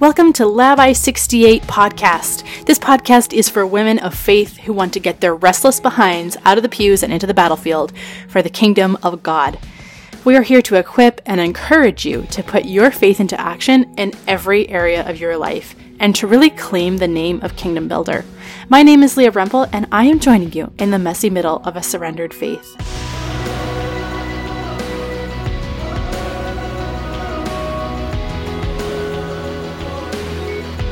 Welcome to Lab I 68 podcast. This podcast is for women of faith who want to get their restless behinds out of the pews and into the battlefield for the kingdom of God. We are here to equip and encourage you to put your faith into action in every area of your life and to really claim the name of Kingdom Builder. My name is Leah Rempel, and I am joining you in the messy middle of a surrendered faith.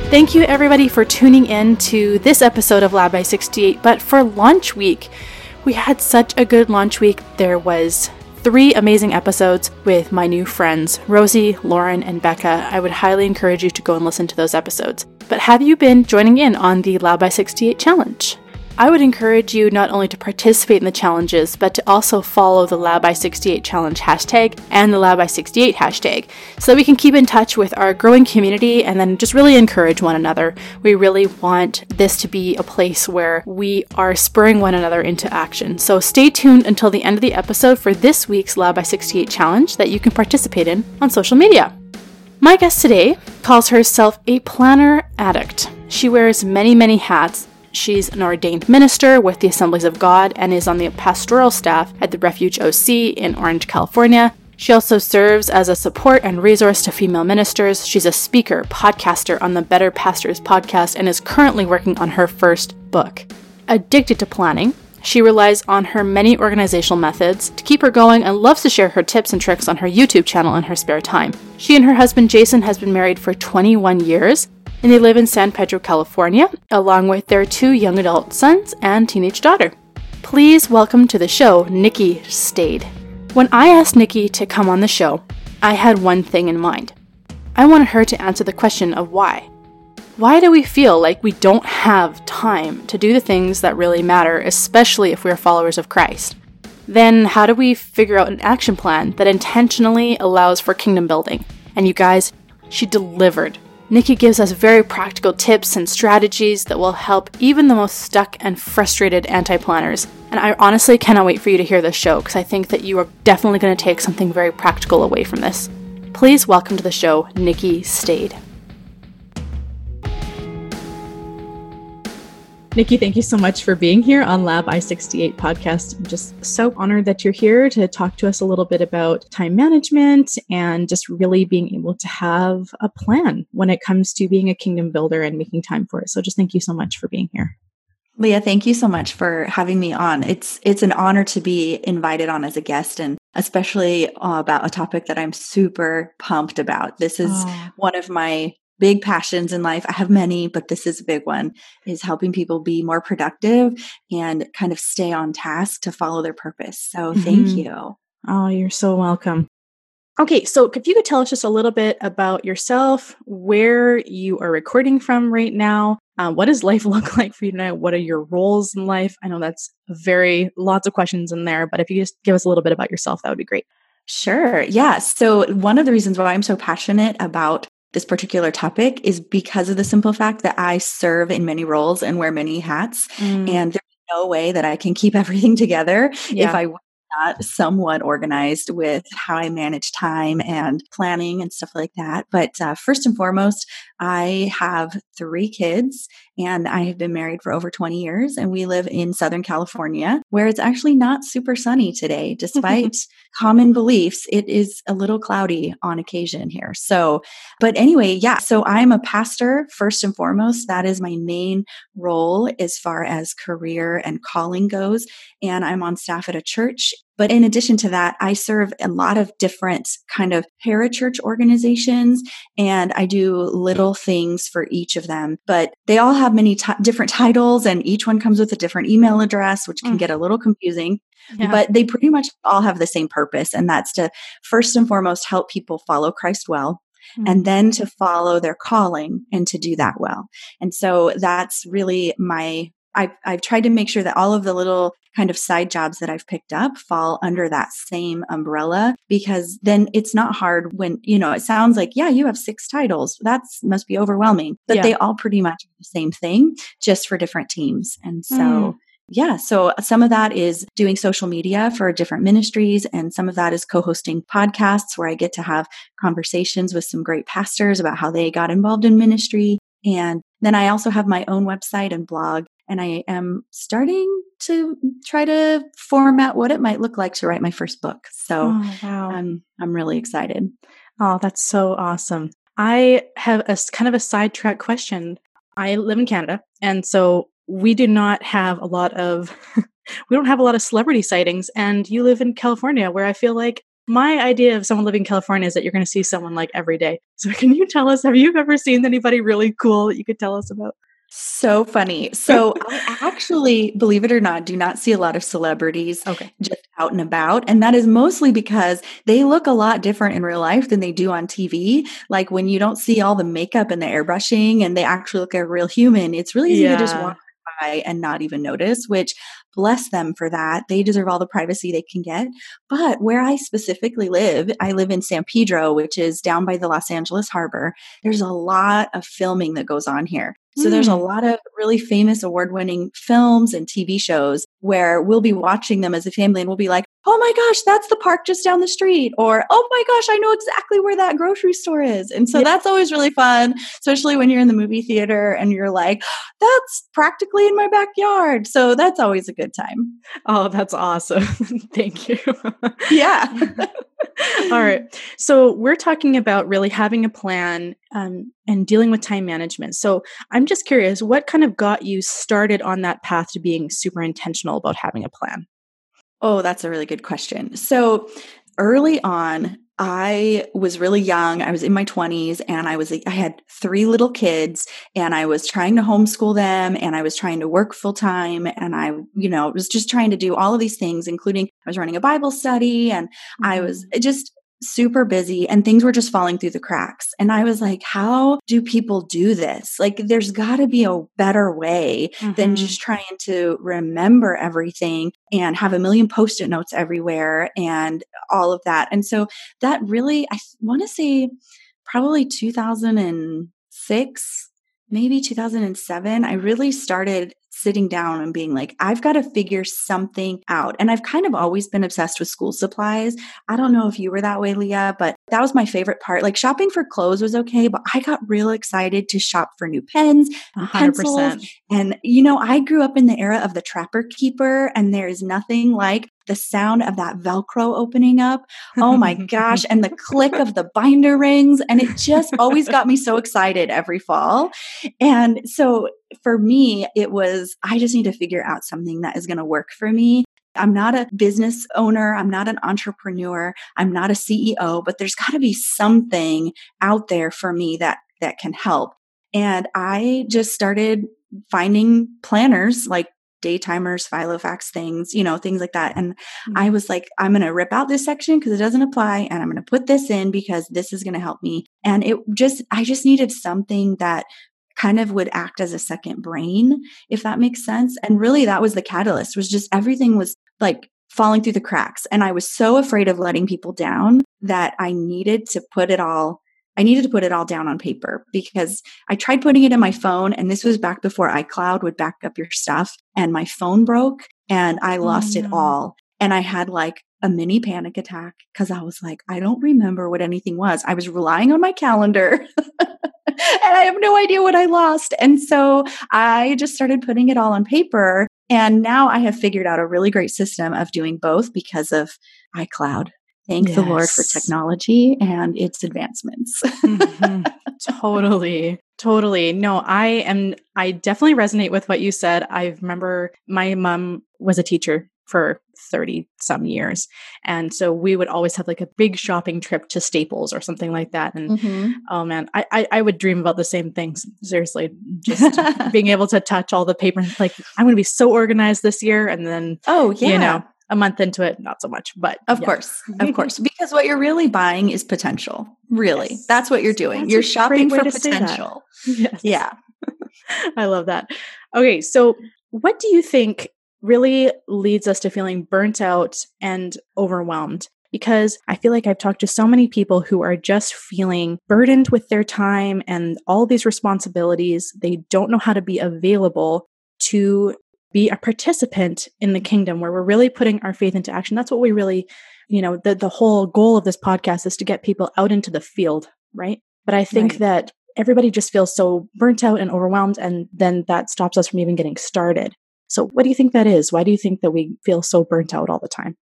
Thank you everybody for tuning in to this episode of Lab by 68. But for launch week, we had such a good launch week. There was three amazing episodes with my new friends, Rosie, Lauren, and Becca. I would highly encourage you to go and listen to those episodes. But have you been joining in on the Lab by 68 challenge? I would encourage you not only to participate in the challenges, but to also follow the Lab by 68 challenge hashtag and the Lab by 68 hashtag so that we can keep in touch with our growing community and then just really encourage one another. We really want this to be a place where we are spurring one another into action. So stay tuned until the end of the episode for this week's Lab by 68 challenge that you can participate in on social media. My guest today calls herself a planner addict. She wears many, many hats She's an ordained minister with the Assemblies of God and is on the pastoral staff at the Refuge OC in Orange, California. She also serves as a support and resource to female ministers. She's a speaker, podcaster on the Better Pastors podcast, and is currently working on her first book. Addicted to planning, she relies on her many organizational methods to keep her going and loves to share her tips and tricks on her YouTube channel in her spare time. She and her husband Jason has been married for 21 years and they live in San Pedro, California, along with their two young adult sons and teenage daughter. Please welcome to the show Nikki Stade. When I asked Nikki to come on the show, I had one thing in mind. I wanted her to answer the question of why. Why do we feel like we don't have time to do the things that really matter, especially if we're followers of Christ? Then, how do we figure out an action plan that intentionally allows for kingdom building? And you guys, she delivered. Nikki gives us very practical tips and strategies that will help even the most stuck and frustrated anti planners. And I honestly cannot wait for you to hear this show because I think that you are definitely going to take something very practical away from this. Please welcome to the show Nikki Stade. Nikki, thank you so much for being here on Lab I68 podcast. I'm just so honored that you're here to talk to us a little bit about time management and just really being able to have a plan when it comes to being a kingdom builder and making time for it. So just thank you so much for being here. Leah, thank you so much for having me on. It's it's an honor to be invited on as a guest and especially uh, about a topic that I'm super pumped about. This is oh. one of my big passions in life. I have many, but this is a big one is helping people be more productive and kind of stay on task to follow their purpose. So thank mm-hmm. you. Oh, you're so welcome. Okay, so if you could tell us just a little bit about yourself, where you are recording from right now, uh, what does life look like for you now? What are your roles in life? I know that's very lots of questions in there, but if you just give us a little bit about yourself, that would be great. Sure. Yeah. So, one of the reasons why I'm so passionate about this particular topic is because of the simple fact that I serve in many roles and wear many hats. Mm. And there's no way that I can keep everything together yeah. if I not somewhat organized with how I manage time and planning and stuff like that. But uh, first and foremost, I have three kids and I have been married for over 20 years and we live in Southern California where it's actually not super sunny today, despite common beliefs. It is a little cloudy on occasion here. So, but anyway, yeah. So I'm a pastor first and foremost. That is my main role as far as career and calling goes. And I'm on staff at a church but in addition to that, I serve a lot of different kind of parachurch organizations and I do little things for each of them, but they all have many t- different titles and each one comes with a different email address, which can mm. get a little confusing. Yeah. But they pretty much all have the same purpose, and that's to first and foremost help people follow Christ well. Mm-hmm. and then to follow their calling and to do that well. And so that's really my I've, I've tried to make sure that all of the little kind of side jobs that I've picked up fall under that same umbrella because then it's not hard when, you know, it sounds like, yeah, you have six titles. That must be overwhelming, but yeah. they all pretty much the same thing, just for different teams. And so, mm. yeah, so some of that is doing social media for different ministries, and some of that is co hosting podcasts where I get to have conversations with some great pastors about how they got involved in ministry. And then I also have my own website and blog, and I am starting to try to format what it might look like to write my first book. So oh, wow. I'm, I'm really excited. Oh, that's so awesome. I have a kind of a sidetrack question. I live in Canada, and so we do not have a lot of we don't have a lot of celebrity sightings and you live in California where I feel like my idea of someone living in California is that you're going to see someone like every day. So can you tell us have you ever seen anybody really cool that you could tell us about? So funny. So I actually, believe it or not, do not see a lot of celebrities okay. just out and about. And that is mostly because they look a lot different in real life than they do on TV. Like when you don't see all the makeup and the airbrushing and they actually look like a real human, it's really easy yeah. to just walk by and not even notice, which bless them for that. They deserve all the privacy they can get. But where I specifically live, I live in San Pedro, which is down by the Los Angeles harbor. There's a lot of filming that goes on here. So there's a hmm. lot of really famous award winning films and TV shows where we'll be watching them as a family and we'll be like, oh my gosh, that's the park just down the street. Or, oh my gosh, I know exactly where that grocery store is. And so yeah. that's always really fun, especially when you're in the movie theater and you're like, that's practically in my backyard. So that's always a good time. Oh, that's awesome. Thank you. yeah. All right. So we're talking about really having a plan um, and dealing with time management. So I'm just curious, what kind of got you started on that path to being super intentional about having a plan? Oh, that's a really good question. So early on, I was really young. I was in my 20s and I was I had three little kids and I was trying to homeschool them and I was trying to work full time and I, you know, was just trying to do all of these things including I was running a Bible study and. I was mm-hmm. just super busy and things were just falling through the cracks. And I was like, how do people do this? Like, there's got to be a better way mm-hmm. than just trying to remember everything and have a million post it notes everywhere and all of that. And so that really, I want to say probably 2006 maybe 2007, I really started sitting down and being like, I've got to figure something out. And I've kind of always been obsessed with school supplies. I don't know if you were that way, Leah, but that was my favorite part. Like shopping for clothes was okay, but I got real excited to shop for new pens, 100%. pencils. And, you know, I grew up in the era of the trapper keeper, and there is nothing like the sound of that Velcro opening up. Oh my gosh. And the click of the binder rings. And it just always got me so excited every fall. And so for me, it was, I just need to figure out something that is going to work for me. I'm not a business owner. I'm not an entrepreneur. I'm not a CEO, but there's got to be something out there for me that, that can help. And I just started finding planners like daytimers, Filofax things, you know, things like that. And mm-hmm. I was like, I'm going to rip out this section because it doesn't apply and I'm going to put this in because this is going to help me. And it just, I just needed something that kind of would act as a second brain, if that makes sense. And really that was the catalyst was just everything was like falling through the cracks. And I was so afraid of letting people down that I needed to put it all I needed to put it all down on paper because I tried putting it in my phone and this was back before iCloud would back up your stuff and my phone broke and I lost oh, no. it mm. all. And I had like a mini panic attack because I was like, I don't remember what anything was. I was relying on my calendar and I have no idea what I lost. And so I just started putting it all on paper. And now I have figured out a really great system of doing both because of iCloud. Thank yes. the Lord for technology and its advancements. mm-hmm. Totally. Totally. No, I am, I definitely resonate with what you said. I remember my mom was a teacher for 30 some years. And so we would always have like a big shopping trip to Staples or something like that. And mm-hmm. oh man, I, I, I, would dream about the same things. Seriously, just being able to touch all the paper. Like, I'm going to be so organized this year. And then, oh, yeah. You know, a month into it, not so much, but of yeah. course, of course, because what you're really buying is potential. Really, yes. that's what you're doing. That's you're shopping for potential. Yes. Yeah, I love that. Okay, so what do you think really leads us to feeling burnt out and overwhelmed. Because I feel like I've talked to so many people who are just feeling burdened with their time and all these responsibilities. They don't know how to be available to be a participant in the kingdom where we're really putting our faith into action. That's what we really, you know, the, the whole goal of this podcast is to get people out into the field, right? But I think right. that everybody just feels so burnt out and overwhelmed. And then that stops us from even getting started. So, what do you think that is? Why do you think that we feel so burnt out all the time?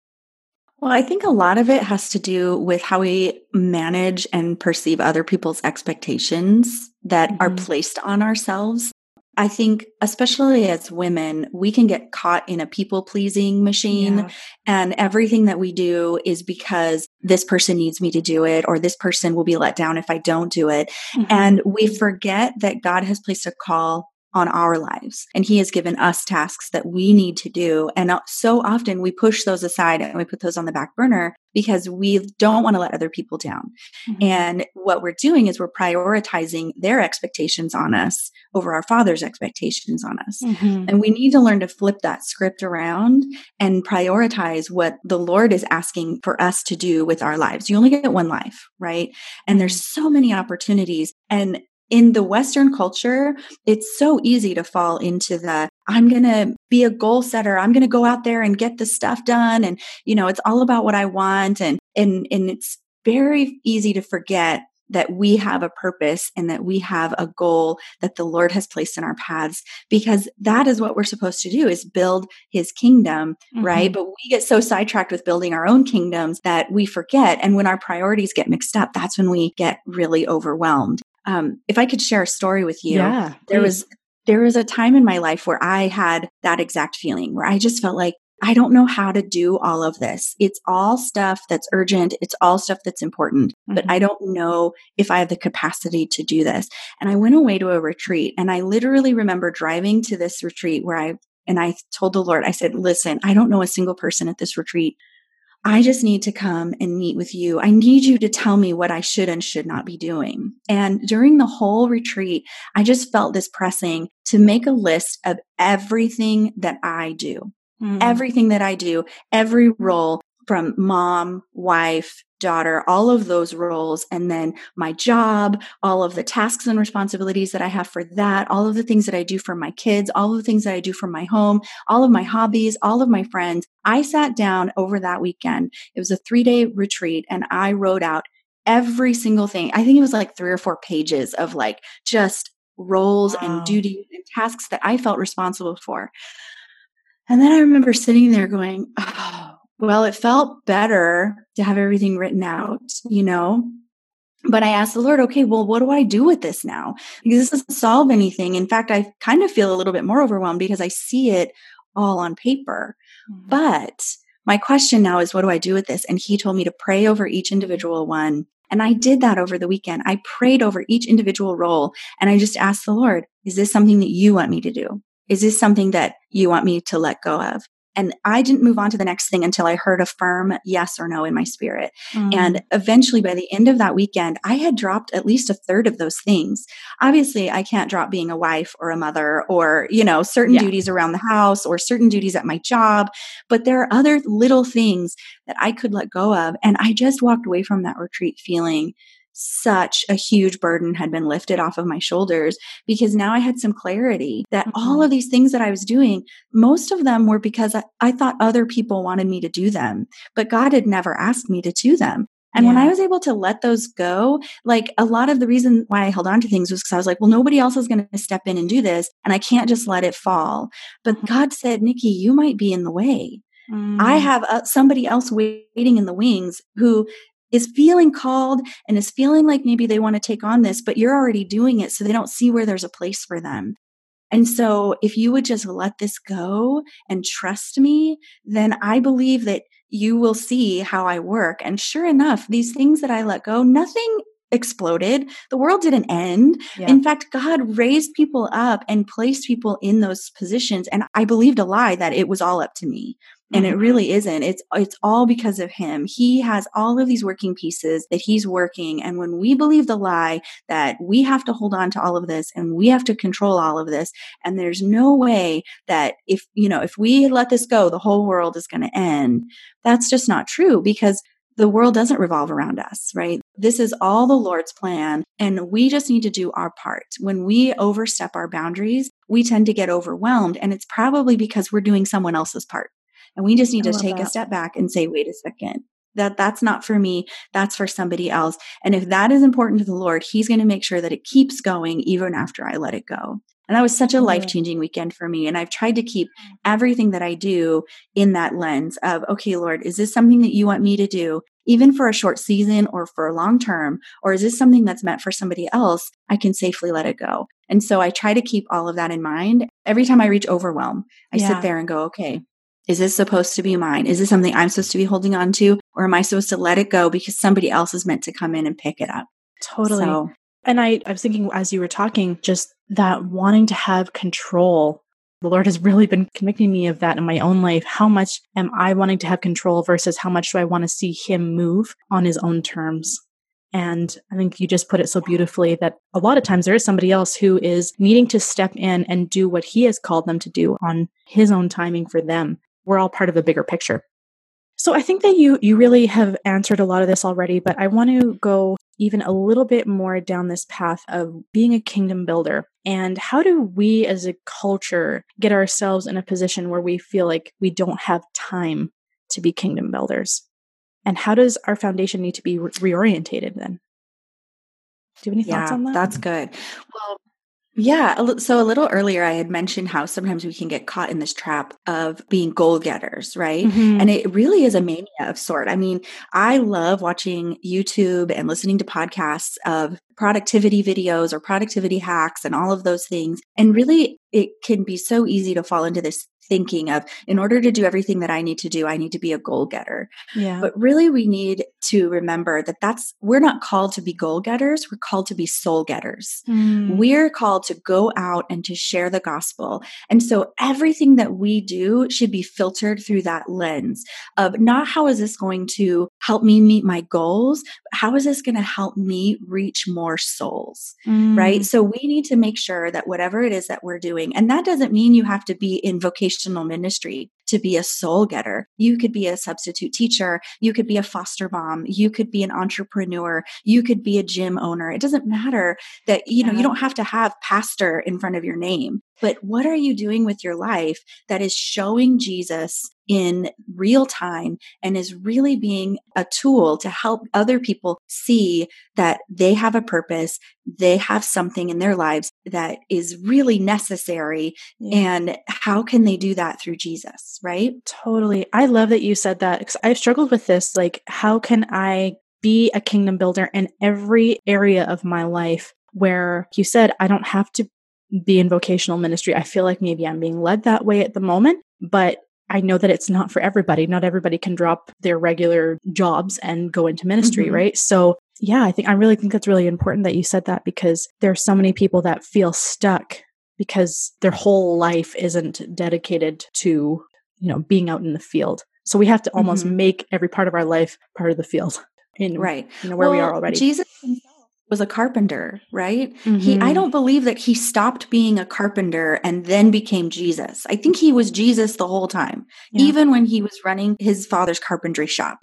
Well, I think a lot of it has to do with how we manage and perceive other people's expectations that mm-hmm. are placed on ourselves. I think, especially as women, we can get caught in a people pleasing machine. Yeah. And everything that we do is because this person needs me to do it, or this person will be let down if I don't do it. Mm-hmm. And we forget that God has placed a call on our lives. And he has given us tasks that we need to do. And so often we push those aside and we put those on the back burner because we don't want to let other people down. Mm-hmm. and what we're doing is we're prioritizing their expectations on us over our father's expectations on us. Mm-hmm. and we need to learn to flip that script around and prioritize what the lord is asking for us to do with our lives. You only get one life right? And there's mm-hmm. so many opportunities. And in the Western culture, it's so easy to fall into the I'm going to be a goal setter. I'm going to go out there and get the stuff done. And, you know, it's all about what I want. And, and, and it's very easy to forget that we have a purpose and that we have a goal that the Lord has placed in our paths because that is what we're supposed to do is build his kingdom, mm-hmm. right? But we get so sidetracked with building our own kingdoms that we forget. And when our priorities get mixed up, that's when we get really overwhelmed. Um, if I could share a story with you, yeah, there was there was a time in my life where I had that exact feeling where I just felt like I don't know how to do all of this. It's all stuff that's urgent. It's all stuff that's important, mm-hmm. but I don't know if I have the capacity to do this. And I went away to a retreat and I literally remember driving to this retreat where I, and I told the Lord, I said, listen, I don't know a single person at this retreat. I just need to come and meet with you. I need you to tell me what I should and should not be doing. And during the whole retreat, I just felt this pressing to make a list of everything that I do. Mm. Everything that I do, every role from mom, wife, daughter, all of those roles, and then my job, all of the tasks and responsibilities that I have for that, all of the things that I do for my kids, all of the things that I do for my home, all of my hobbies, all of my friends. I sat down over that weekend. It was a three day retreat and I wrote out every single thing. I think it was like three or four pages of like just roles wow. and duties and tasks that I felt responsible for. And then I remember sitting there going, oh, well, it felt better to have everything written out, you know? But I asked the Lord, okay, well, what do I do with this now? Because this doesn't solve anything. In fact, I kind of feel a little bit more overwhelmed because I see it all on paper. Mm-hmm. But my question now is, what do I do with this? And he told me to pray over each individual one. And I did that over the weekend. I prayed over each individual role and I just asked the Lord, is this something that you want me to do? Is this something that you want me to let go of? And I didn't move on to the next thing until I heard a firm yes or no in my spirit. Mm. And eventually, by the end of that weekend, I had dropped at least a third of those things. Obviously, I can't drop being a wife or a mother or, you know, certain yeah. duties around the house or certain duties at my job. But there are other little things that I could let go of. And I just walked away from that retreat feeling such a huge burden had been lifted off of my shoulders because now I had some clarity that mm-hmm. all of these things that I was doing, most of them were because I, I, thought other people wanted me to do them, but God had never asked me to do them. And yeah. when I was able to let those go, like a lot of the reason why I held on to things was because I was like, well, nobody else is going to step in and do this. And I can't just let it fall. But mm-hmm. God said, Nikki, you might be in the way. I have uh, somebody else waiting in the wings who is feeling called and is feeling like maybe they want to take on this, but you're already doing it. So they don't see where there's a place for them. And so if you would just let this go and trust me, then I believe that you will see how I work. And sure enough, these things that I let go, nothing exploded. The world didn't end. Yeah. In fact, God raised people up and placed people in those positions. And I believed a lie that it was all up to me and it mm-hmm. really isn't it's it's all because of him he has all of these working pieces that he's working and when we believe the lie that we have to hold on to all of this and we have to control all of this and there's no way that if you know if we let this go the whole world is going to end that's just not true because the world doesn't revolve around us, right? This is all the Lord's plan, and we just need to do our part. When we overstep our boundaries, we tend to get overwhelmed. And it's probably because we're doing someone else's part. And we just need I to take that. a step back and say, wait a second, that that's not for me that's for somebody else and if that is important to the lord he's going to make sure that it keeps going even after i let it go and that was such a mm-hmm. life changing weekend for me and i've tried to keep mm-hmm. everything that i do in that lens of okay lord is this something that you want me to do even for a short season or for a long term or is this something that's meant for somebody else i can safely let it go and so i try to keep all of that in mind every time i reach overwhelm i yeah. sit there and go okay is this supposed to be mine? Is this something I'm supposed to be holding on to? Or am I supposed to let it go because somebody else is meant to come in and pick it up? Totally. So, and I, I was thinking as you were talking, just that wanting to have control. The Lord has really been convicting me of that in my own life. How much am I wanting to have control versus how much do I want to see Him move on His own terms? And I think you just put it so beautifully that a lot of times there is somebody else who is needing to step in and do what he has called them to do on his own timing for them we're all part of a bigger picture. So I think that you you really have answered a lot of this already, but I want to go even a little bit more down this path of being a kingdom builder. And how do we as a culture get ourselves in a position where we feel like we don't have time to be kingdom builders? And how does our foundation need to be re- reorientated then? Do you have any thoughts on that? That's good. Well, yeah. So a little earlier, I had mentioned how sometimes we can get caught in this trap of being goal getters, right? Mm-hmm. And it really is a mania of sort. I mean, I love watching YouTube and listening to podcasts of productivity videos or productivity hacks and all of those things. And really, it can be so easy to fall into this thinking of in order to do everything that I need to do, I need to be a goal getter. Yeah. But really, we need to remember that that's, we're not called to be goal getters. We're called to be soul getters. Mm. We're called to go out and to share the gospel. And so everything that we do should be filtered through that lens of not how is this going to help me meet my goals, but how is this going to help me reach more souls? Mm. Right. So we need to make sure that whatever it is that we're doing, and that doesn't mean you have to be in vocation ministry to be a soul getter. You could be a substitute teacher. You could be a foster mom. You could be an entrepreneur. You could be a gym owner. It doesn't matter that, you know, you don't have to have pastor in front of your name, but what are you doing with your life that is showing Jesus in real time and is really being a tool to help other people see that they have a purpose, they have something in their lives that is really necessary. Yeah. And how can they do that through Jesus, right? Totally. I love that you said that because I've struggled with this. Like, how can I be a kingdom builder in every area of my life? Where you said, I don't have to be in vocational ministry. I feel like maybe I'm being led that way at the moment, but I know that it's not for everybody. Not everybody can drop their regular jobs and go into ministry, mm-hmm. right? So, yeah, I think I really think that's really important that you said that because there are so many people that feel stuck because their whole life isn't dedicated to, you know, being out in the field. So we have to almost mm-hmm. make every part of our life part of the field. In, right. You know, where well, we are already. Jesus was a carpenter, right? Mm-hmm. He I mm-hmm. don't believe that he stopped being a carpenter and then became Jesus. I think he was Jesus the whole time, yeah. even when he was running his father's carpentry shop.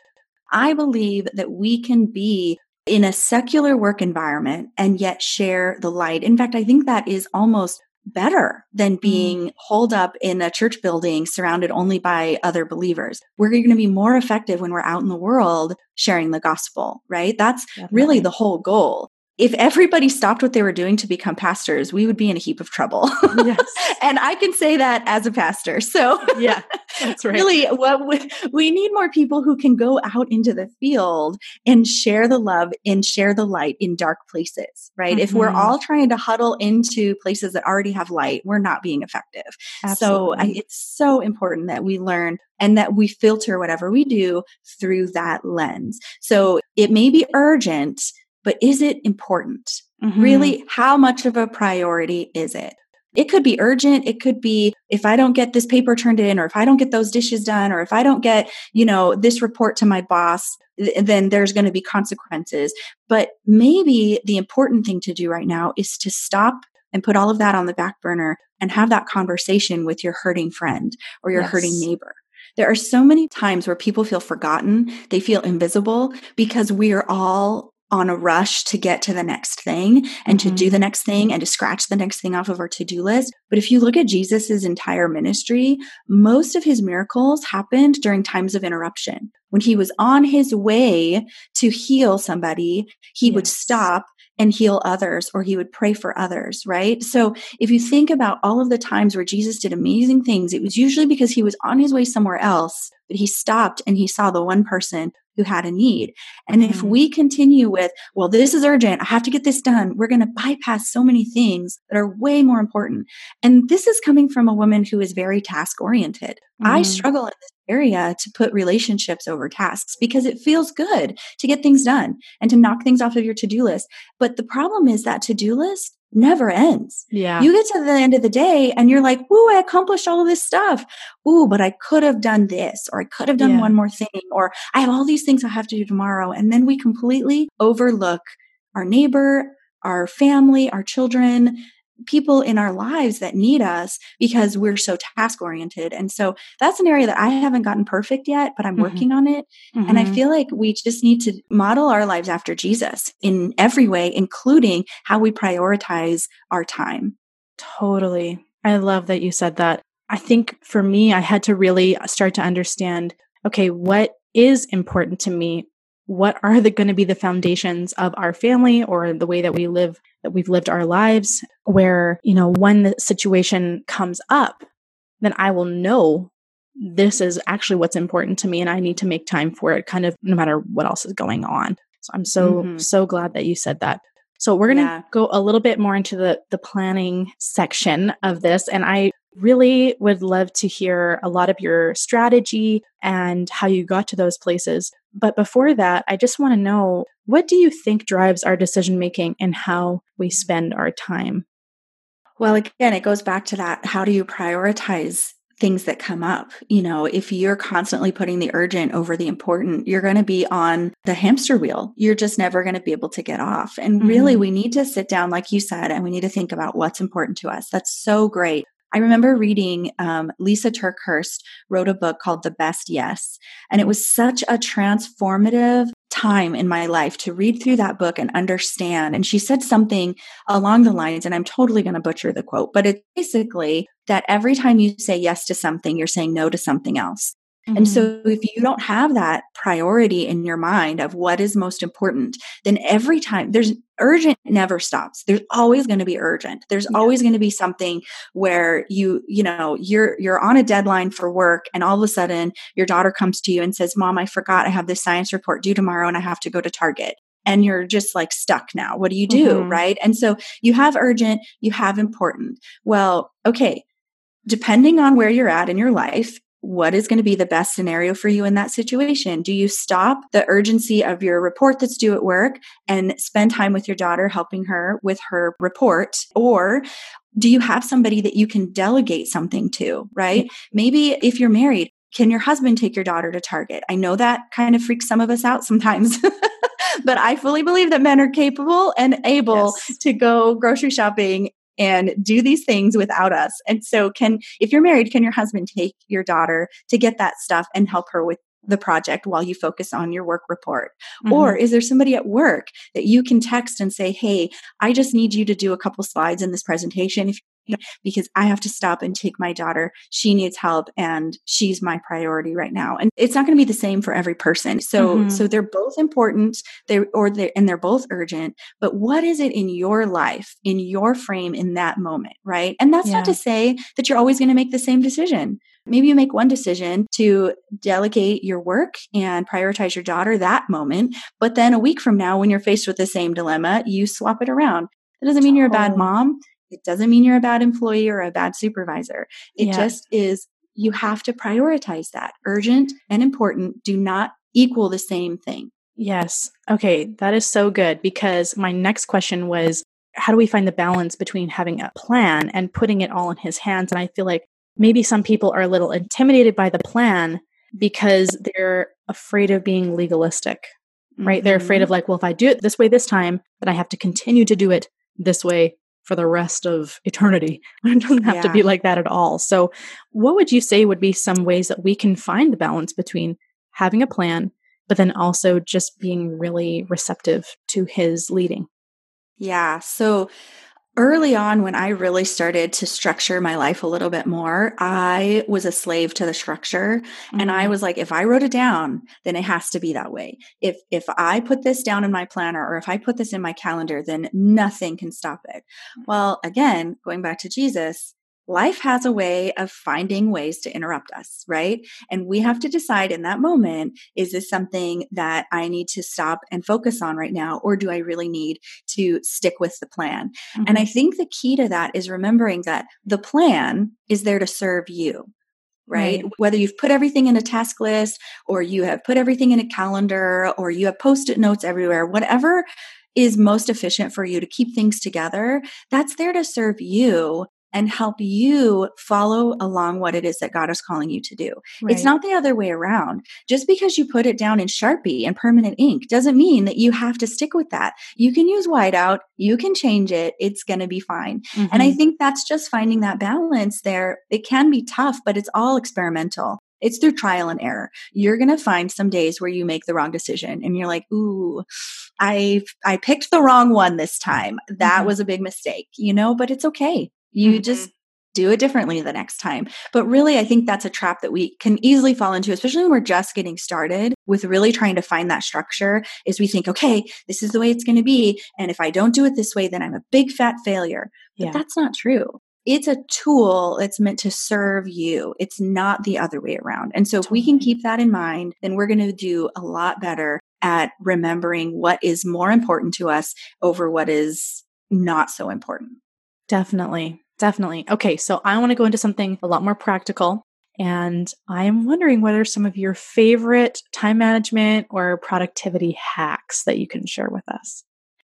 I believe that we can be in a secular work environment and yet share the light. In fact, I think that is almost better than mm. being mm. holed up in a church building surrounded only by other believers. We're going to be more effective when we're out in the world sharing the gospel, right? That's Definitely. really the whole goal if everybody stopped what they were doing to become pastors, we would be in a heap of trouble. Yes. and I can say that as a pastor. So, yeah, that's right. really, what we, we need more people who can go out into the field and share the love and share the light in dark places, right? Mm-hmm. If we're mm-hmm. all trying to huddle into places that already have light, we're not being effective. Absolutely. So, I, it's so important that we learn and that we filter whatever we do through that lens. So, it may be urgent but is it important? Mm-hmm. Really, how much of a priority is it? It could be urgent. It could be if I don't get this paper turned in, or if I don't get those dishes done, or if I don't get, you know, this report to my boss, then there's going to be consequences. But maybe the important thing to do right now is to stop and put all of that on the back burner and have that conversation with your hurting friend or your yes. hurting neighbor. There are so many times where people feel forgotten, they feel invisible because we are all on a rush to get to the next thing and mm-hmm. to do mm-hmm. the next thing and to scratch the next thing off of our to-do list. But if you look at Jesus's entire ministry, most of his miracles happened during times of interruption. When he was on his way to heal somebody, he yes. would stop and heal others or he would pray for others, right? So if you think about all of the times where Jesus did amazing things, it was usually because he was on his way somewhere else, but he stopped and he saw the one person who had a need. And mm-hmm. if we continue with, well, this is urgent, I have to get this done, we're going to bypass so many things that are way more important. And this is coming from a woman who is very task oriented. Mm-hmm. I struggle in this area to put relationships over tasks because it feels good to get things done and to knock things off of your to do list. But the problem is that to do list never ends. Yeah. You get to the end of the day and you're like, "Ooh, I accomplished all of this stuff. Ooh, but I could have done this or I could have done yeah. one more thing or I have all these things I have to do tomorrow." And then we completely overlook our neighbor, our family, our children, people in our lives that need us because we're so task oriented. And so that's an area that I haven't gotten perfect yet, but I'm mm-hmm. working on it. Mm-hmm. And I mm-hmm. feel like we just need to model our lives after Jesus in every way, including how we prioritize our time. Totally. I love that you said that. I think for me, I had to really start to understand okay, what is important to me? What are the going to be the foundations of our family or the way that we live that we've lived our lives where, you know, when the situation comes up, then I will know this is actually what's important to me and I need to make time for it, kind of no matter what else is going on. So I'm so, mm-hmm. so glad that you said that. So we're going to yeah. go a little bit more into the the planning section of this and I really would love to hear a lot of your strategy and how you got to those places. But before that, I just want to know what do you think drives our decision making and how we spend our time? Well, again, it goes back to that. How do you prioritize things that come up? You know, if you're constantly putting the urgent over the important, you're going to be on the hamster wheel. You're just never going to be able to get off. And really, mm-hmm. we need to sit down, like you said, and we need to think about what's important to us. That's so great. I remember reading um, Lysa TerKeurst wrote a book called The Best Yes. And it was such a transformative time in my life to read through that book and understand. And she said something along the lines, and I'm totally going to butcher the quote, but it's basically that every time you say yes to something, you're saying no to something else. Mm-hmm. And so if you don't have that priority in your mind of what is most important, then every time there's urgent never stops. There's always going to be urgent. There's yeah. always going to be something where you, you know, you're you're on a deadline for work and all of a sudden your daughter comes to you and says, "Mom, I forgot I have this science report due tomorrow and I have to go to Target." and you're just like stuck now. What do you do? Mm-hmm. Right. And so you have urgent, you have important. Well, okay. Depending on where you're at in your life, what is going to be the best scenario for you in that situation? Do you stop the urgency of your report that's due at work and spend time with your daughter helping her with her report? Or do you have somebody that you can delegate something to, right? Maybe if you're married, can your husband take your daughter to Target? I know that kind of freaks some of us out sometimes. but I fully believe that men are capable and able yes. to go grocery shopping and do these things without us. And so can if you're married, can your husband take your daughter to get that stuff and help her with the project while you focus on your work report? Mm-hmm. Or is there somebody at work that you can text and say, Hey, I just need you to do a couple slides in this presentation. If because I have to stop and take my daughter. She needs help and she's my priority right now. And it's not going to be the same for every person. So, mm-hmm. so they're both important. They, or they and they're both urgent, but what is it in your life, in your frame in that moment? Right. And that's yeah. not to say that you're always going to make the same decision. Maybe you make one decision to delegate your work and prioritize your daughter that moment. But then a week from now, when you're faced with the same dilemma, you swap it around. That doesn't mean you're a bad mom. It doesn't mean you're a bad employee or a bad supervisor. It yeah. just is you have to prioritize that. Urgent and important do not equal the same thing. Yes. Okay. That is so good because my next question was how do we find the balance between having a plan and putting it all in his hands? And I feel like maybe some people are a little intimidated by the plan because they're afraid of being legalistic, right? Mm-hmm. They're afraid of mm-hmm. like, well, if I do it this way this time, then I have to continue to do it this way for the rest of eternity. It doesn't have yeah. to be like that at all. So, what would you say would be some ways that we can find the balance between having a plan but then also just being really receptive to his leading. Yeah. So early on, when I really started to structure my life a little bit more, I was a slave to the structure. Mm-hmm. And I mm-hmm. was like, if I wrote it down, then it has to be that way. If, if I put this down in my planner or if I put this in my calendar, then nothing can stop it. Well, again, going back to Jesus, life has a way of finding ways to interrupt us, right? And we have to decide in that moment, is this something that I need to stop and focus on right now? Or do I really need to stick with the plan? Mm-hmm. And I mm-hmm. think the key to that is remembering that the plan is there to serve you. Right? right? Whether you've put everything in a task list or you have put everything in a calendar or you have post it notes everywhere, whatever is most efficient for you to keep things together, that's there to serve you and help you follow along what it is that God is calling you to do. Right. It's not the other way around. Just because you put it down in Sharpie and permanent ink doesn't mean that you have to stick with that. You can use whiteout, you can change it, it's going to be fine. Mm-hmm. And I mm-hmm. think that's just finding that balance there. It can be tough, but it's all experimental. It's through trial and error. You're going to find some days where you make the wrong decision and you're like, "Ooh, I I picked the wrong one this time. That mm-hmm. was a big mistake." You know, but it's okay. You mm-hmm. just do it differently the next time. But really, I think that's a trap that we can easily fall into, especially when we're just getting started with really trying to find that structure. Is we think, okay, this is the way it's going to be. And if I don't do it this way, then I'm a big fat failure. But yeah. that's not true. It's a tool that's meant to serve you. It's not the other way around. And so, if we can keep that in mind, then we're going to do a lot better at remembering what is more important to us over what is not so important. Definitely. Definitely. Okay. So I want to go into something a lot more practical. And I am wondering what are some of your favorite time management or productivity hacks that you can share with us?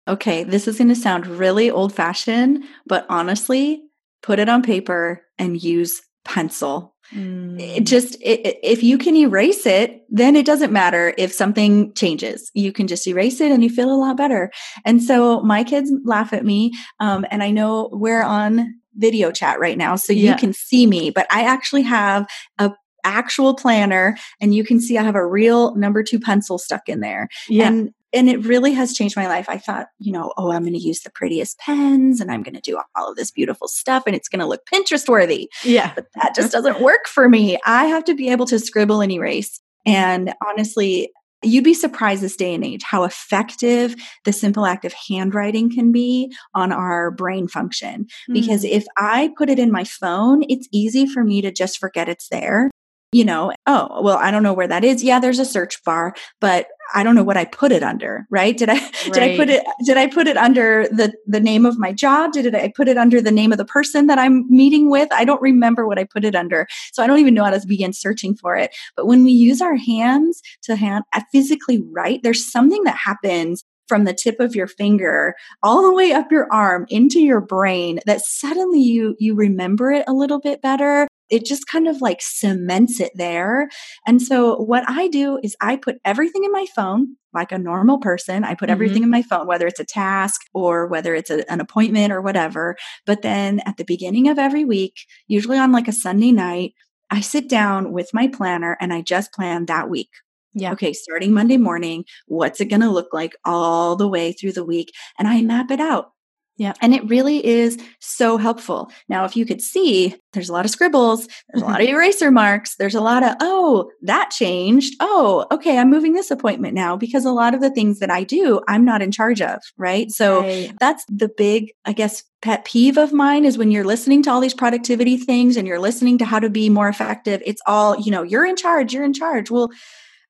Okay. This is going to sound really old fashioned, but honestly, put it on paper and use pencil. Mm. It just it, if you can erase it, then it doesn't matter if something changes. You can just erase it and you feel a lot better. And so my kids laugh at me, um, and I know we're on video chat right now, so you yeah. can see me. But I actually have a actual planner and you can see I have a real number two pencil stuck in there. Yeah. And and it really has changed my life. I thought, you know, oh, I'm going to use the prettiest pens and I'm going to do all of this beautiful stuff and it's going to look Pinterest worthy. Yeah. But that just doesn't work for me. I have to be able to scribble and erase. And honestly, you'd be surprised this day and age how effective the simple act of handwriting can be on our brain function. Mm-hmm. Because if I put it in my phone, it's easy for me to just forget it's there you know, oh, well, I don't know where that is. Yeah, there's a search bar, but I don't know what I put it under, right? Did I right. did I put it did I put it under the the name of my job? Did it, I put it under the name of the person that I'm meeting with? I don't remember what I put it under. So I don't even know how to begin searching for it. But when we use our hands to hand uh, physically write, there's something that happens from the tip of your finger all the way up your arm into your brain that suddenly you you remember it a little bit better it just kind of like cements it there. And so what I do is I put everything in my phone like a normal person. I put mm-hmm. everything in my phone, whether it's a task or whether it's a, an appointment or whatever. But then at the beginning of every week, usually on like a Sunday night, I sit down with my planner and I just plan that week. Yeah. Okay, starting Monday morning, what's it going to look like all the way through the week? And I map it out. Yeah. And it really is so helpful. Now, if you could see, there's a lot of scribbles, there's a lot of eraser marks, there's a lot of, oh, that changed. Oh, okay, I'm moving this appointment now because a lot of the things that I do, I'm not in charge of, right? So right. that's the big, I guess, pet peeve of mine is when you're listening to all these productivity things and you're listening to how to be more effective, it's all, you know, you're in charge, you're in charge. Well,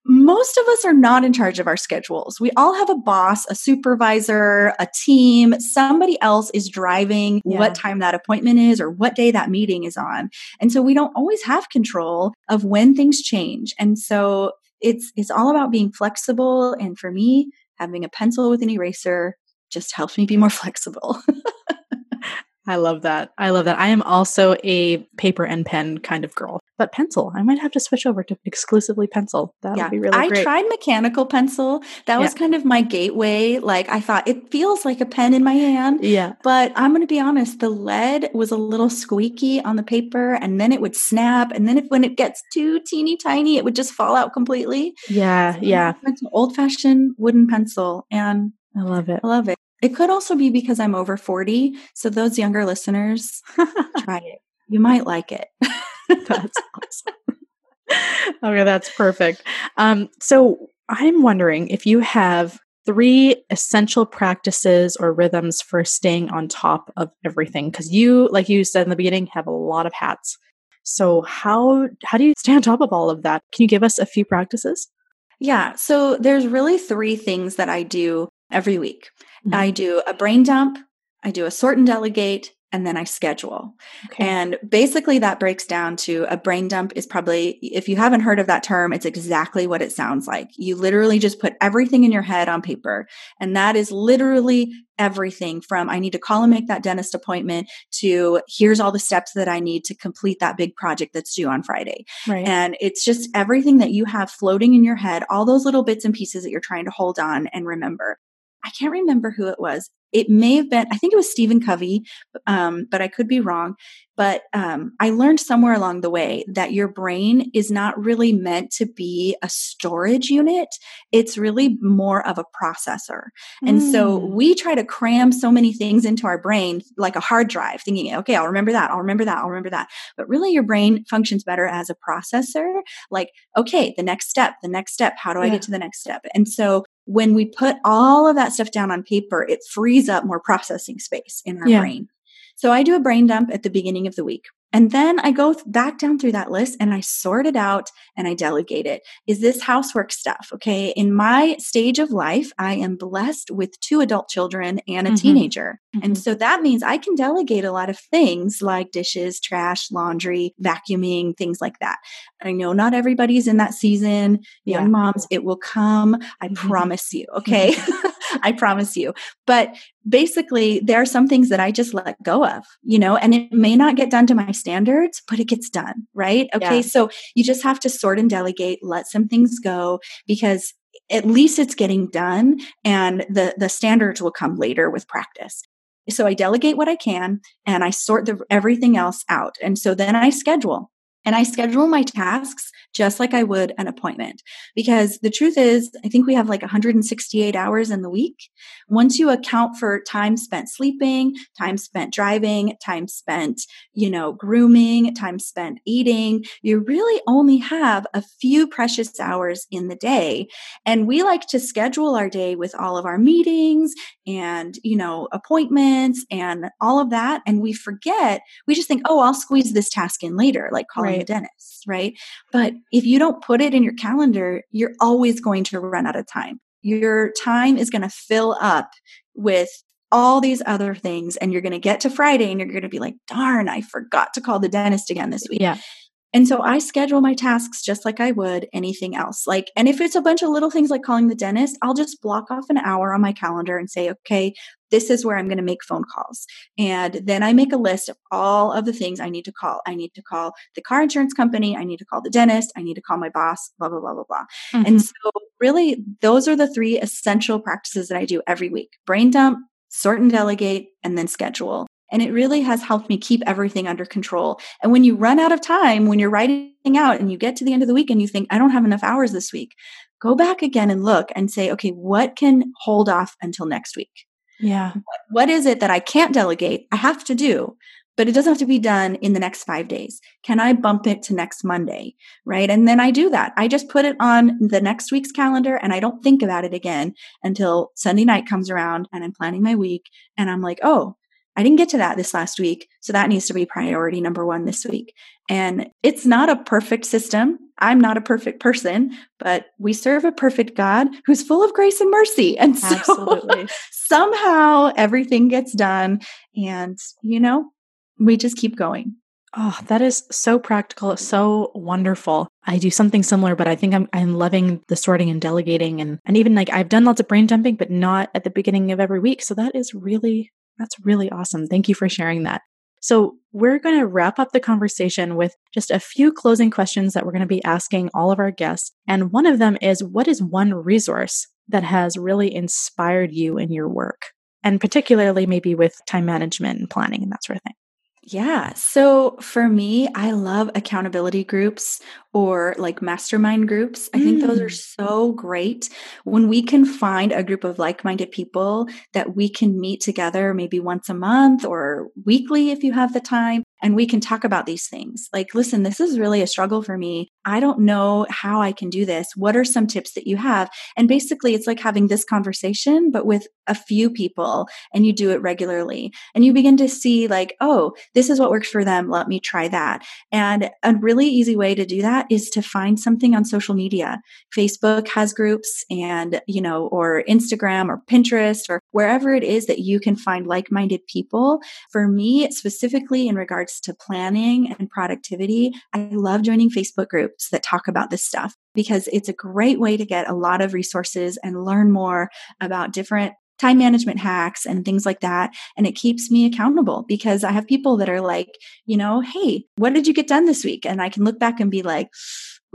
most of us are not in charge of our schedules. We all have a boss, a supervisor, a team. Somebody else is driving yeah. what time that appointment is or what day that meeting is on. And so we don't always have control of when things change. And so it's it's all about being flexible and for me, having a pencil with an eraser just helps me be more flexible. I love that. I love that. I am also a paper and pen kind of girl. But pencil. I might have to switch over to exclusively pencil. That yeah. would be really cool. I great. tried mechanical pencil. That was kind of my gateway. Like I thought it feels like a pen in my hand. Yeah. But I'm going to be honest, the lead was a little squeaky on the paper and then it would snap. And then if when it gets too teeny tiny, it would just fall out completely. Yeah. So yeah. Old fashioned wooden pencil. And I love it. I love it. It could also be because I'm over 40. So those younger listeners, try it. You might like it. that's awesome. okay, that's perfect. Um, so I'm wondering if you have three essential practices or rhythms for staying on top of everything because you like you said in the beginning have a lot of hats so how how do you stay on top of all of that can you give us a few practices yeah so there's really three things that i do every week mm-hmm. i do a brain dump i do a sort and delegate and then I schedule. Okay. And basically, that breaks down to a brain dump is probably, if you haven't heard of that term, it's exactly what it sounds like. You literally just put everything in your head on paper. And that is literally everything from I need to call and make that dentist appointment to here's all the steps that I need to complete that big project that's due on Friday. Right. And it's just everything that you have floating in your head, all those little bits and pieces that you're trying to hold on and remember. I can't remember who it was. It may have been, I think it was Stephen Covey, um, but I could be wrong. But um, I learned somewhere along the way that your brain is not really meant to be a storage unit. It's really more of a processor. And mm. so we try to cram so many things into our brain like a hard drive, thinking, okay, I'll remember that, I'll remember that, I'll remember that. But really, your brain functions better as a processor. Like, okay, the next step, the next step, how do I get to the next step? And so when we put all of that stuff down on paper, it frees up more processing space in our yeah. brain. So I do a brain dump at the beginning of the week. And then I go back down through that list and I sort it out and I delegate it. Is this housework stuff? Okay. In my stage of life, I am blessed with two adult children and a mm-hmm. teenager. Mm-hmm. And so that means I can delegate a lot of things like dishes, trash, laundry, vacuuming, things like that. I know not everybody's in that season. Yeah. Young moms, it will come. I mm-hmm. promise you. Okay. I promise you. But basically, there are some things that I just let go of, you know, and it may not get done to my standards, but it gets done, right? Okay. Yeah. So you just have to sort and delegate, let some things go because at least it's getting done and the the standards will come later with practice so i delegate what i can and i sort the, everything else out and so then i schedule and I schedule my tasks just like I would an appointment. Because the truth is, I think we have like 168 hours in the week. Once you account for time spent sleeping, time spent driving, time spent, you know, grooming, time spent eating, you really only have a few precious hours in the day. And we like to schedule our day with all of our meetings and, you know, appointments and all of that. And we forget, we just think, oh, I'll squeeze this task in later, like calling right. a dentist, right? But if you don't put it in your calendar, you're always going to run out of time. Your time is going to fill up with all these other things and you're going to get to Friday and you're going to be like, darn, I forgot to call the dentist again this week. Yeah. And so I schedule my tasks just like I would anything else. Like, and if it's a bunch of little things like calling the dentist, I'll just block off an hour on my calendar and say, okay, this is where I'm going to make phone calls. And then I make a list of all of the things I need to call. I need to call the car insurance company. I need to call the dentist. I need to call my boss, blah, blah, blah, blah, blah. Mm-hmm. And so really those are the three essential practices that I do every week. Brain dump, sort and delegate, and then schedule. And it really has helped me keep everything under control. And when you run out of time, when you're writing out and you get to the end of the week and you think, I don't have enough hours this week, go back again and look and say, okay, what can hold off until next week? Yeah. What is it that I can't delegate? I have to do, but it doesn't have to be done in the next five days. Can I bump it to next Monday? Right. And then I do that. I just put it on the next week's calendar and I don't think about it again until Sunday night comes around and I'm planning my week and I'm like, oh, I didn't get to that this last week. So that needs to be priority number one this week. And it's not a perfect system. I'm not a perfect person, but we serve a perfect God who's full of grace and mercy. And so somehow everything gets done. And, you know, we just keep going. Oh, that is so practical, so wonderful. I do something similar, but I think I'm I'm loving the sorting and delegating and and even like I've done lots of brain dumping, but not at the beginning of every week. So that is really that's really awesome. Thank you for sharing that. So, we're going to wrap up the conversation with just a few closing questions that we're going to be asking all of our guests. And one of them is What is one resource that has really inspired you in your work? And particularly maybe with time management and planning and that sort of thing. Yeah. So for me, I love accountability groups or like mastermind groups. I mm. think those are mm. so great when we can find a group of like minded people that we can meet together maybe once a month or weekly if you have the time and we can talk about these things. Like, listen, this is really a struggle for me. I don't know how I can do this. What are some tips that you have? And basically, it's like having this conversation, but with a few people, and you do it regularly. And you begin to see, like, oh, this is what works for them. Let me try that. And a really easy way to do that is to find something on social media. Facebook has groups, and, you know, or Instagram or Pinterest or wherever it is that you can find like minded people. For me, specifically in regards to planning and productivity, I love joining Facebook groups that talk about this stuff because it's a great way to get a lot of resources and learn more about different time management hacks and things like that. And it keeps me accountable because I have people that are like, you know, hey, what did you get done this week? And I can look back and be like,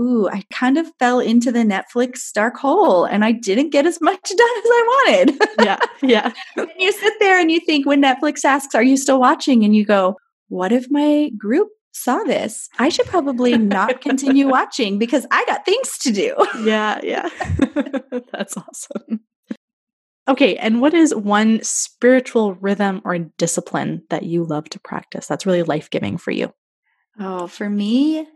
ooh, I kind of fell into the Netflix dark hole and I didn't get as much done as I wanted. yeah. Yeah. and you sit there and you think when Netflix asks, are you still watching? And you go, what if my group saw this? I should probably not continue watching because I got things to do. yeah, yeah. That's awesome. Okay, and what is one spiritual rhythm or discipline that you love to practice that's really life giving for you? Oh, for me,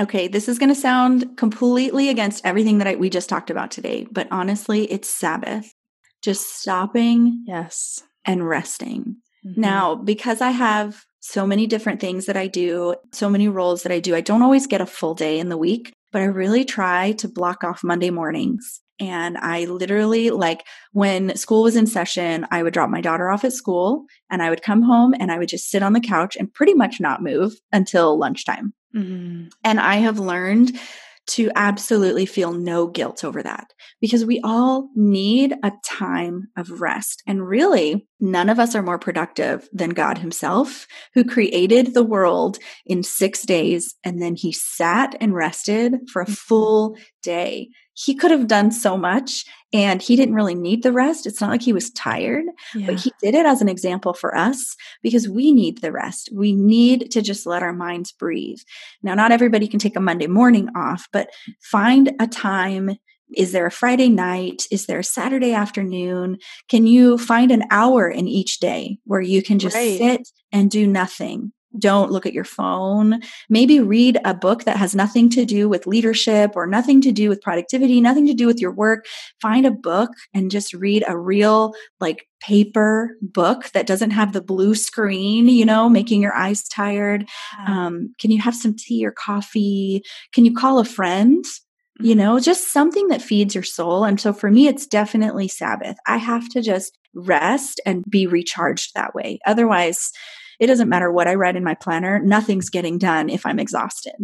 okay, this is going to sound completely against everything that I, we just talked about today, but honestly, it's Sabbath. Just stopping, yes, and resting. Mm-hmm. Now, because I have so many different things that I do, so many roles that I do. I don't always get a full day in the week, but I really try to block off Monday mornings. And I literally, like, when school was in session, I would drop my daughter off at school and I would come home and I would just sit on the couch and pretty much not move until lunchtime. Mm-hmm. And I have learned to absolutely feel no guilt over that because we all need a time of rest. And really, none of us are more productive than God Himself, who created the world in six days and then He sat and rested for a mm-hmm. full day he could have done so much and he didn't really need the rest. It's not like he was tired, yeah. but he did it as an example for us because we need the rest. We need to just let our minds breathe. Now, not everybody can take a Monday morning off, but find a time. Is there a Friday night? Is there a Saturday afternoon? Can you find an hour in each day where you can just right. sit and do nothing? Don't look at your phone. Maybe read a book that has nothing to do with leadership or nothing to do with productivity, nothing to do with your work. Find a book and just read a real, like, paper book that doesn't have the blue screen, you know, making your eyes tired. Um, can you have some tea or coffee? Can you call a friend? You mm-hmm. know, just something that feeds your soul. And so for me, it's definitely Sabbath. I have to just rest and be recharged that way. Otherwise, it doesn't matter what I write in my planner, nothing's getting done if I'm exhausted.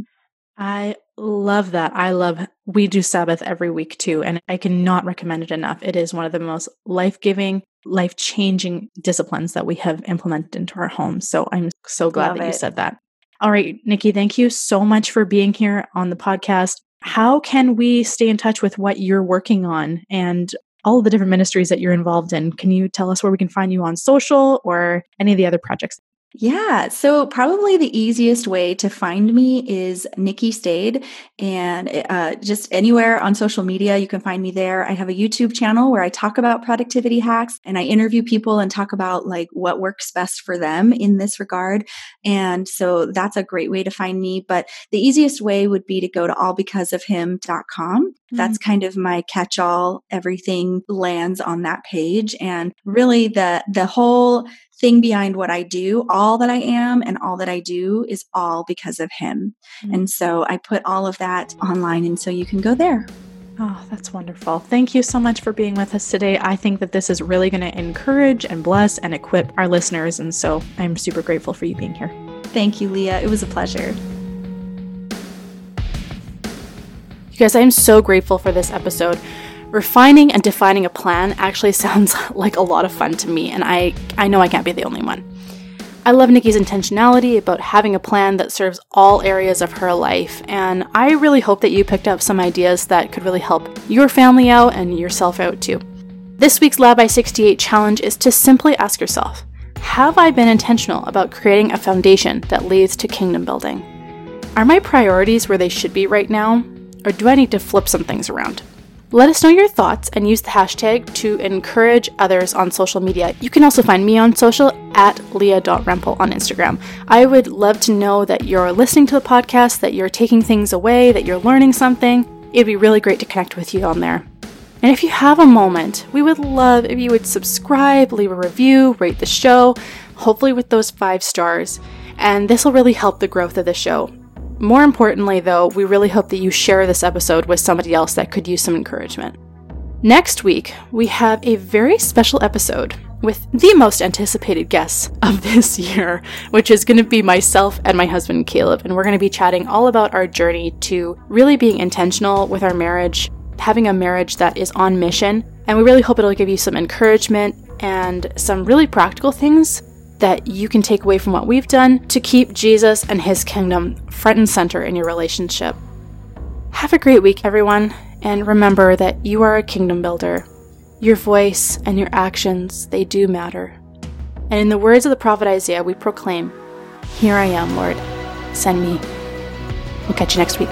I love that. I love we do Sabbath every week too, and I cannot recommend it enough. It is one of the most life-giving, life-changing disciplines that we have implemented into our homes. So I'm so glad love that it. you said that. All right, Nikki, thank you so much for being here on the podcast. How can we stay in touch with what you're working on and all the different ministries that you're involved in? Can you tell us where we can find you on social or any of the other projects yeah. So probably the easiest way to find me is Nikki Stade and uh, just anywhere on social media, you can find me there. I have a YouTube channel where I talk about productivity hacks and I interview people and talk about like what works best for them in this regard. And so that's a great way to find me. But the easiest way would be to go to allbecauseofhim.com. Mm-hmm. That's kind of my catch all. Everything lands on that page. And really the, the whole thing behind what I do, all that I am and all that I do is all because of him. Mm-hmm. And so I put all of that online and so you can go there. Oh, that's wonderful. Thank you so much for being with us today. I think that this is really going to encourage and bless and equip our listeners. And so I'm super grateful for you being here. Thank you, Leah. It was a pleasure. You guys, I'm so grateful for this episode. Refining and defining a plan actually sounds like a lot of fun to me, and I, I know I can't be the only one. I love Nikki's intentionality about having a plan that serves all areas of her life, and I really hope that you picked up some ideas that could really help your family out and yourself out too. This week's Lab by 68 challenge is to simply ask yourself Have I been intentional about creating a foundation that leads to kingdom building? Are my priorities where they should be right now, or do I need to flip some things around? Let us know your thoughts and use the hashtag to encourage others on social media. You can also find me on social at leah.rempel on Instagram. I would love to know that you're listening to the podcast, that you're taking things away, that you're learning something. It'd be really great to connect with you on there. And if you have a moment, we would love if you would subscribe, leave a review, rate the show, hopefully with those five stars. And this will really help the growth of the show. More importantly, though, we really hope that you share this episode with somebody else that could use some encouragement. Next week, we have a very special episode with the most anticipated guests of this year, which is going to be myself and my husband Caleb. And we're going to be chatting all about our journey to really being intentional with our marriage, having a marriage that is on mission. And we really hope it'll give you some encouragement and some really practical things that you can take away from what we've done to keep Jesus and his kingdom front and center in your relationship. Have a great week, everyone, and remember that you are a kingdom builder. Your voice and your actions, they do matter. And in the words of the prophet Isaiah, we proclaim, Here I am, Lord, send me. We'll catch you next week.